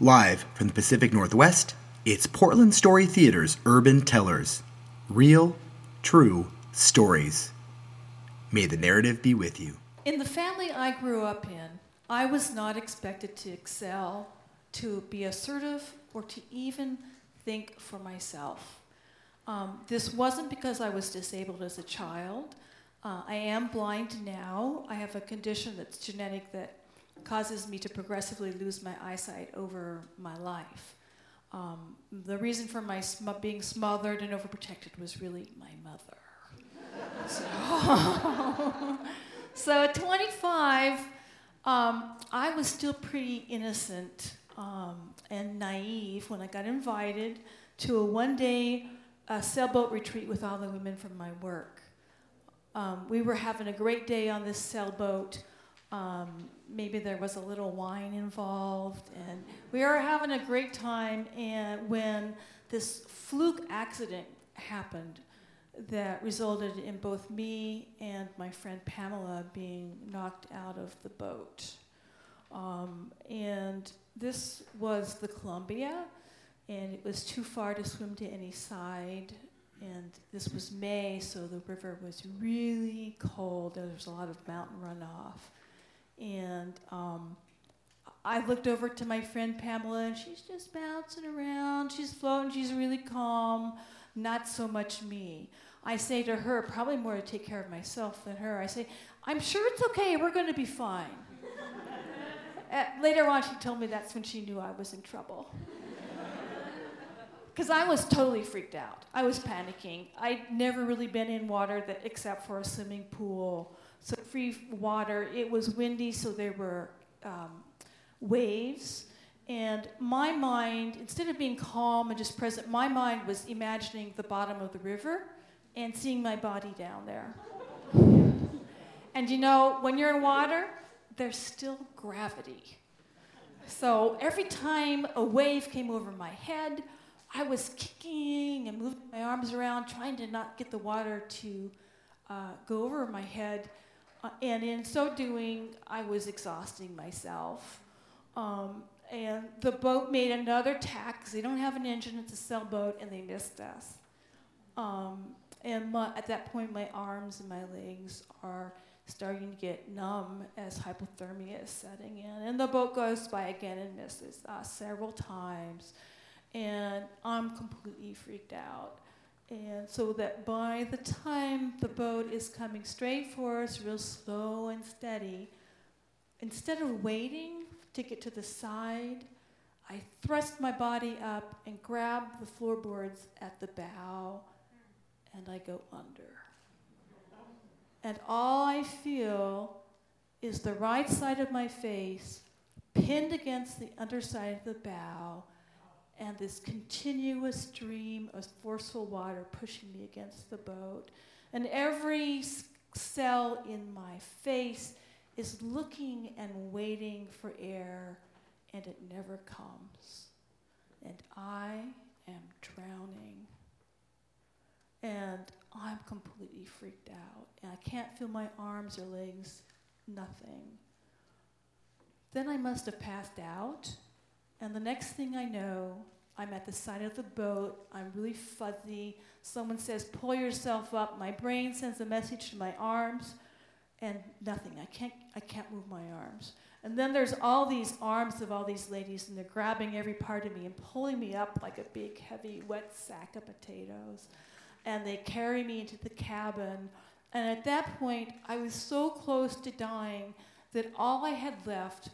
Live from the Pacific Northwest, it's Portland Story Theater's Urban Tellers. Real, true stories. May the narrative be with you. In the family I grew up in, I was not expected to excel, to be assertive, or to even think for myself. Um, this wasn't because I was disabled as a child. Uh, I am blind now. I have a condition that's genetic that causes me to progressively lose my eyesight over my life. Um, the reason for my sm- being smothered and overprotected was really my mother. so, so at 25, um, I was still pretty innocent um, and naive when I got invited to a one day uh, sailboat retreat with all the women from my work. Um, we were having a great day on this sailboat. Um, maybe there was a little wine involved, and we were having a great time. And when this fluke accident happened, that resulted in both me and my friend Pamela being knocked out of the boat. Um, and this was the Columbia, and it was too far to swim to any side and this was May, so the river was really cold. There was a lot of mountain runoff. And um, I looked over to my friend Pamela, and she's just bouncing around. She's floating, she's really calm, not so much me. I say to her, probably more to take care of myself than her, I say, I'm sure it's okay, we're going to be fine. uh, later on, she told me that's when she knew I was in trouble because I was totally freaked out. I was panicking. I'd never really been in water that, except for a swimming pool. So free water. It was windy, so there were um, waves. And my mind, instead of being calm and just present, my mind was imagining the bottom of the river and seeing my body down there. and you know, when you're in water, there's still gravity. So every time a wave came over my head I was kicking and moving my arms around, trying to not get the water to uh, go over my head. Uh, and in so doing, I was exhausting myself. Um, and the boat made another tack because they don't have an engine, it's a sailboat, and they missed us. Um, and my, at that point, my arms and my legs are starting to get numb as hypothermia is setting in. And the boat goes by again and misses us several times and I'm completely freaked out. And so that by the time the boat is coming straight for us, real slow and steady, instead of waiting to get to the side, I thrust my body up and grab the floorboards at the bow, and I go under. And all I feel is the right side of my face pinned against the underside of the bow and this continuous stream of forceful water pushing me against the boat. And every cell in my face is looking and waiting for air, and it never comes. And I am drowning. And I'm completely freaked out. And I can't feel my arms or legs, nothing. Then I must have passed out and the next thing I know, I'm at the side of the boat. I'm really fuzzy. Someone says, Pull yourself up. My brain sends a message to my arms, and nothing. I can't, I can't move my arms. And then there's all these arms of all these ladies, and they're grabbing every part of me and pulling me up like a big, heavy, wet sack of potatoes. And they carry me into the cabin. And at that point, I was so close to dying that all I had left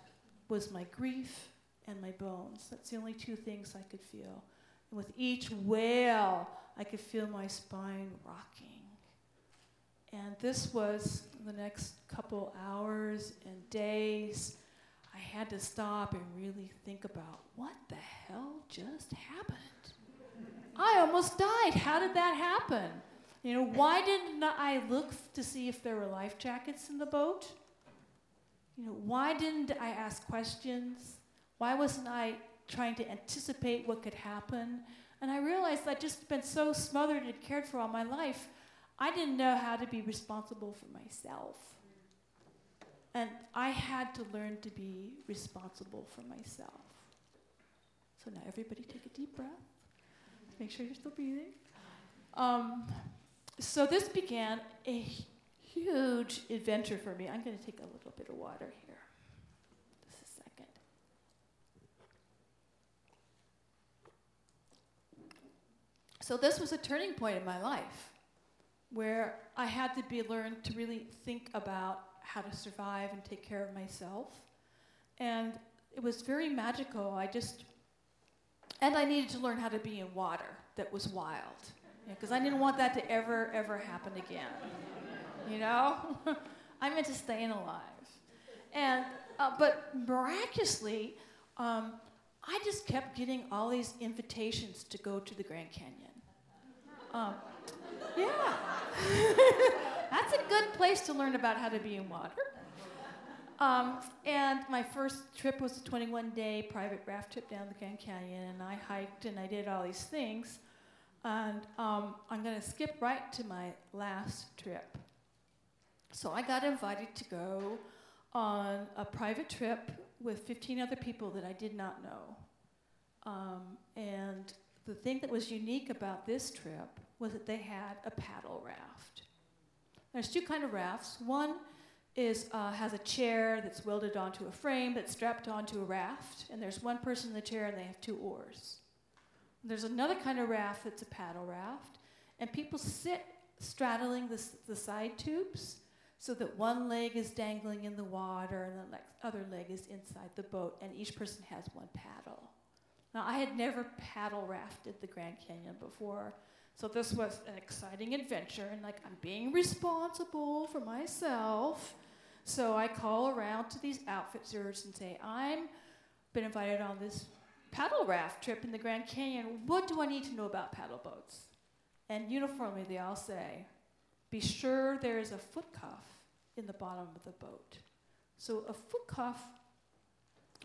was my grief and my bones. That's the only two things I could feel. And with each wail, I could feel my spine rocking. And this was the next couple hours and days. I had to stop and really think about what the hell just happened. I almost died. How did that happen? You know, why didn't I look to see if there were life jackets in the boat? You know, why didn't I ask questions? Why wasn't I trying to anticipate what could happen? And I realized I'd just been so smothered and cared for all my life, I didn't know how to be responsible for myself. And I had to learn to be responsible for myself. So now everybody take a deep breath. Make sure you're still breathing. Um, so this began a huge adventure for me. I'm going to take a little bit of water here. Just a second. So this was a turning point in my life where I had to be learned to really think about how to survive and take care of myself. And it was very magical. I just and I needed to learn how to be in water that was wild. Because I didn't want that to ever, ever happen again. You know? I meant to staying alive. And, uh, but miraculously, um, I just kept getting all these invitations to go to the Grand Canyon. Um, yeah. That's a good place to learn about how to be in water. Um, and my first trip was a 21 day private raft trip down the Grand Canyon, and I hiked and I did all these things. And um, I'm going to skip right to my last trip. So I got invited to go on a private trip with 15 other people that I did not know. Um, and the thing that was unique about this trip was that they had a paddle raft. There's two kind of rafts. One is uh, has a chair that's welded onto a frame that's strapped onto a raft, and there's one person in the chair and they have two oars. There's another kind of raft that's a paddle raft, and people sit straddling the, the side tubes so that one leg is dangling in the water and the le- other leg is inside the boat, and each person has one paddle. Now, I had never paddle rafted the Grand Canyon before, so this was an exciting adventure, and like I'm being responsible for myself. So I call around to these outfitters and say, I'm been invited on this paddle raft trip in the Grand Canyon. What do I need to know about paddle boats? And uniformly, they all say, be sure there is a foot cuff in the bottom of the boat. So a foot cuff,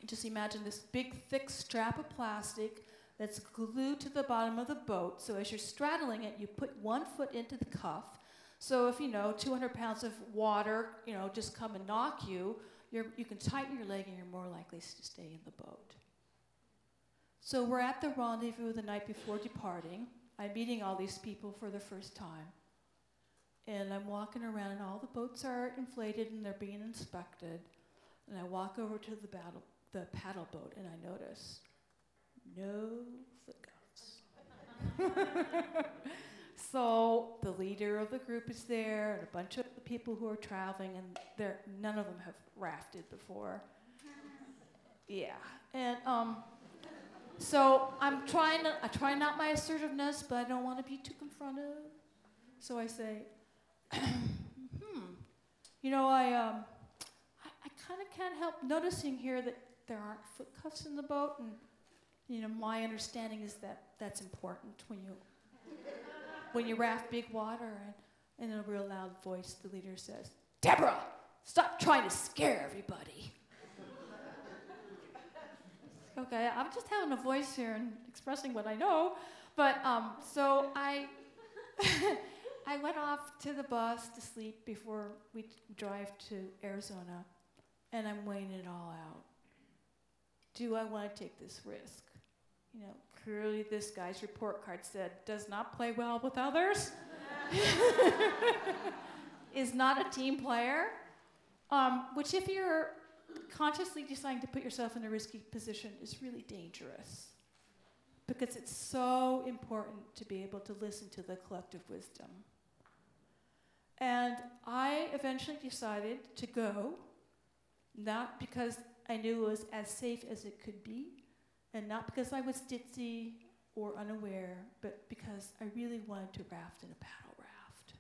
just imagine this big, thick strap of plastic that's glued to the bottom of the boat. So as you're straddling it, you put one foot into the cuff so if you know 200 pounds of water, you know, just come and knock you, you can tighten your leg and you're more likely to stay in the boat. So we're at the rendezvous the night before departing. I'm meeting all these people for the first time. And I'm walking around, and all the boats are inflated and they're being inspected. And I walk over to the, battle, the paddle boat, and I notice no foot cuffs. So the leader of the group is there, and a bunch of the people who are traveling, and none of them have rafted before. Yeah, and um, so I'm trying to, I try not my assertiveness, but I don't want to be too confrontive. So I say, hmm, you know, I um, I, I kind of can't help noticing here that there aren't foot cuffs in the boat, and you know, my understanding is that that's important when you when you raft big water. And in a real loud voice, the leader says, Deborah, stop trying to scare everybody. okay, I'm just having a voice here and expressing what I know. But um, so I, I went off to the bus to sleep before we drive to Arizona, and I'm weighing it all out. Do I want to take this risk? You know, clearly this guy's report card said does not play well with others, is not a team player, um, which, if you're consciously deciding to put yourself in a risky position, is really dangerous. Because it's so important to be able to listen to the collective wisdom. And I eventually decided to go, not because I knew it was as safe as it could be, and not because I was ditzy or unaware, but because I really wanted to raft in a paddle raft.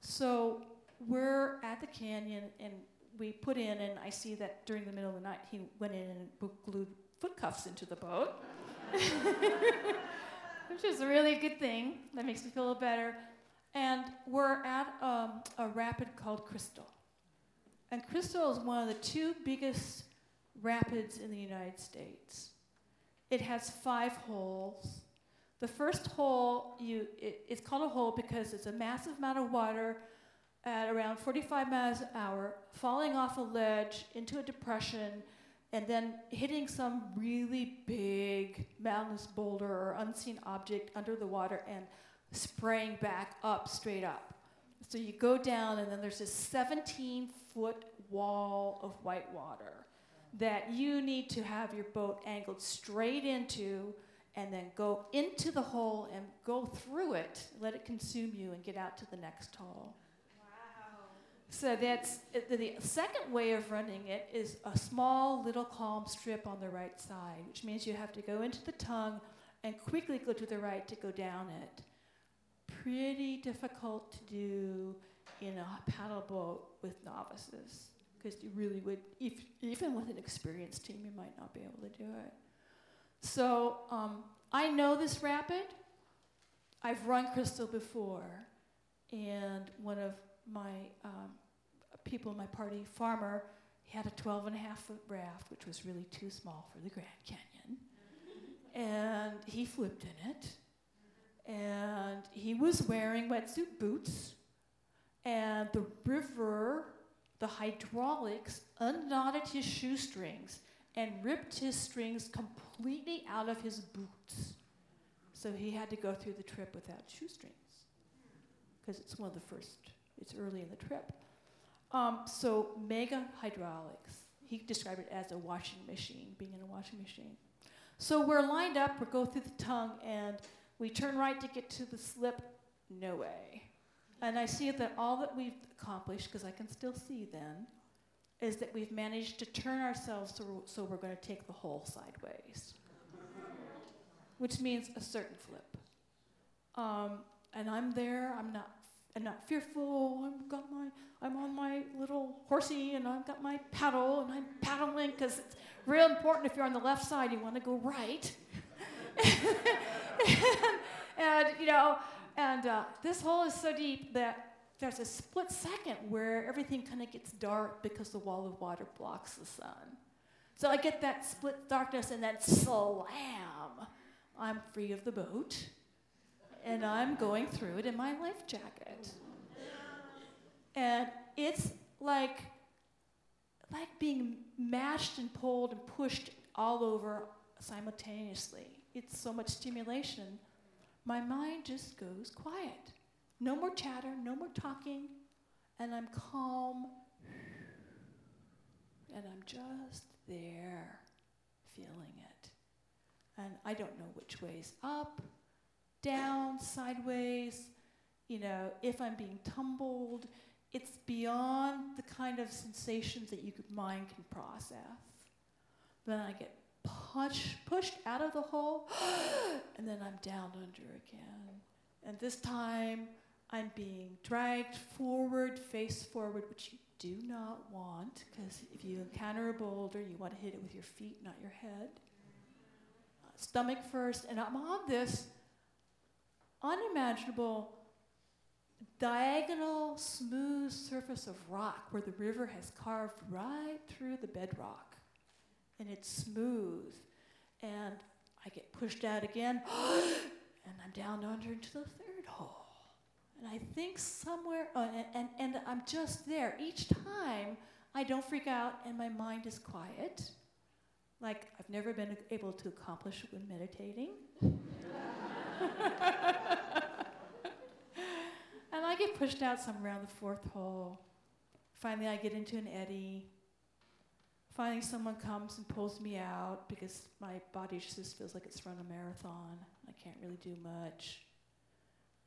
So we're at the canyon and we put in, and I see that during the middle of the night he went in and glued foot cuffs into the boat, which is a really good thing. That makes me feel a little better. And we're at um, a rapid called Crystal. And Crystal is one of the two biggest rapids in the United States. It has five holes. The first hole, you, it, it's called a hole because it's a massive amount of water at around 45 miles an hour falling off a ledge into a depression, and then hitting some really big mountainous boulder or unseen object under the water and spraying back up straight up. So you go down, and then there's this 17 foot wall of white water that you need to have your boat angled straight into and then go into the hole and go through it, let it consume you, and get out to the next hole. So that's the second way of running it is a small little calm strip on the right side, which means you have to go into the tongue and quickly go to the right to go down it. Pretty difficult to do in a paddle boat with novices because you really would, if, even with an experienced team, you might not be able to do it. So um, I know this rapid. I've run Crystal before, and one of my um, people in my party, Farmer, had a 12 and a half foot raft, which was really too small for the Grand Canyon. and he flipped in it. And he was wearing wetsuit boots. And the river, the hydraulics, unknotted his shoestrings and ripped his strings completely out of his boots. So he had to go through the trip without shoestrings because it's one of the first, it's early in the trip. Um, so mega hydraulics. He described it as a washing machine, being in a washing machine. So we're lined up, we go through the tongue, and we turn right to get to the slip. No way. And I see that all that we've accomplished, because I can still see then, is that we've managed to turn ourselves so, so we're going to take the hole sideways, which means a certain flip. Um, and I'm there. I'm not. I'm not fearful. I've got my. I'm on my little horsey, and I've got my paddle, and I'm paddling because it's real important. If you're on the left side, you want to go right. and, you know, and uh, this hole is so deep that there's a split second where everything kind of gets dark because the wall of water blocks the sun. So I get that split darkness and then slam. I'm free of the boat and I'm going through it in my life jacket. And it's like like being mashed and pulled and pushed all over simultaneously. It's so much stimulation. My mind just goes quiet. No more chatter, no more talking, and I'm calm. And I'm just there, feeling it. And I don't know which way's up, down, sideways, you know, if I'm being tumbled. It's beyond the kind of sensations that your mind can process. Then I get push, pushed out of the hole, and then I'm down under again. And this time, I'm being dragged forward, face forward, which you do not want, because if you encounter a boulder, you want to hit it with your feet, not your head. Stomach first, and I'm on this unimaginable diagonal, smooth surface of rock where the river has carved right through the bedrock. And it's smooth. And I get pushed out again, and I'm down under into the third hole. And I think somewhere, uh, and, and, and I'm just there. Each time I don't freak out and my mind is quiet, like I've never been able to accomplish when meditating. and I get pushed out somewhere around the fourth hole. Finally, I get into an eddy. Finally, someone comes and pulls me out because my body just feels like it's run a marathon. I can't really do much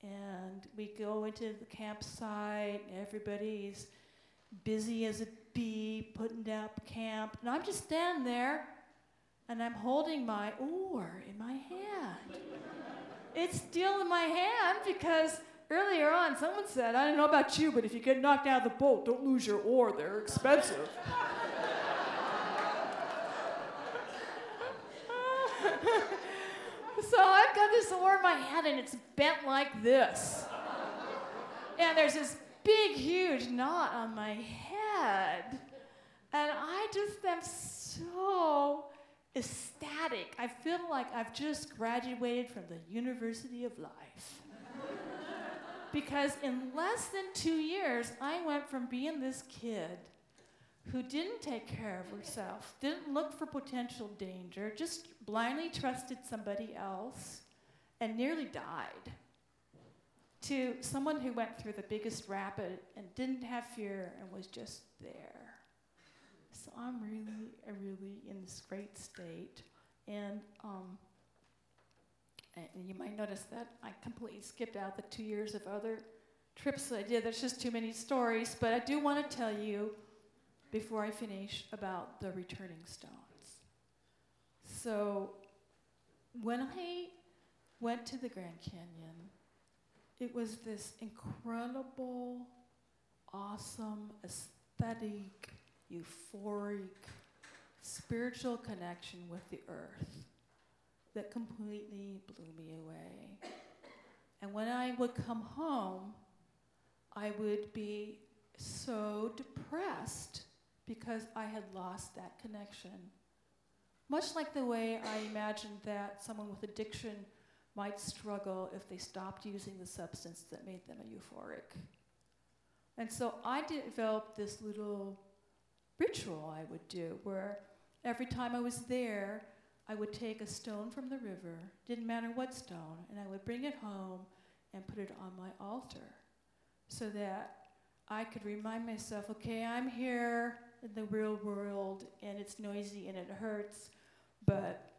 and we go into the campsite. and Everybody's busy as a bee, putting up camp, and I'm just standing there, and I'm holding my oar in my hand. it's still in my hand because earlier on someone said, "I don't know about you, but if you get knocked out of the boat, don't lose your oar. They're expensive." So I've got this oar my hand and it's bent like this. and there's this big, huge knot on my head. And I just am so ecstatic. I feel like I've just graduated from the University of Life. because in less than two years, I went from being this kid who didn't take care of herself, didn't look for potential danger, just blindly trusted somebody else and nearly died, to someone who went through the biggest rapid and didn't have fear and was just there. So I'm really, really in this great state. And, um, and you might notice that I completely skipped out the two years of other trips that I did. There's just too many stories, but I do want to tell you before I finish about the returning stones. So, when I went to the Grand Canyon, it was this incredible, awesome, aesthetic, euphoric, spiritual connection with the earth that completely blew me away. And when I would come home, I would be so depressed because I had lost that connection. Much like the way I imagined that someone with addiction might struggle if they stopped using the substance that made them euphoric. And so I developed this little ritual I would do where every time I was there, I would take a stone from the river, didn't matter what stone, and I would bring it home and put it on my altar so that I could remind myself, okay, I'm here in the real world and it's noisy and it hurts, but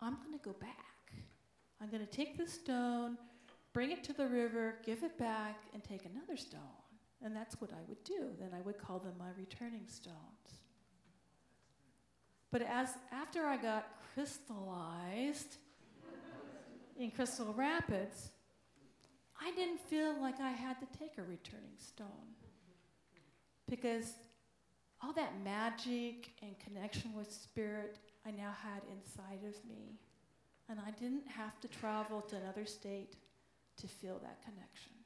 I'm going to go back. I'm going to take the stone, bring it to the river, give it back, and take another stone. And that's what I would do. Then I would call them my returning stones. But as after I got crystallized in Crystal Rapids, I didn't feel like I had to take a returning stone because all that magic and connection with spirit I now had inside of me. And I didn't have to travel to another state to feel that connection.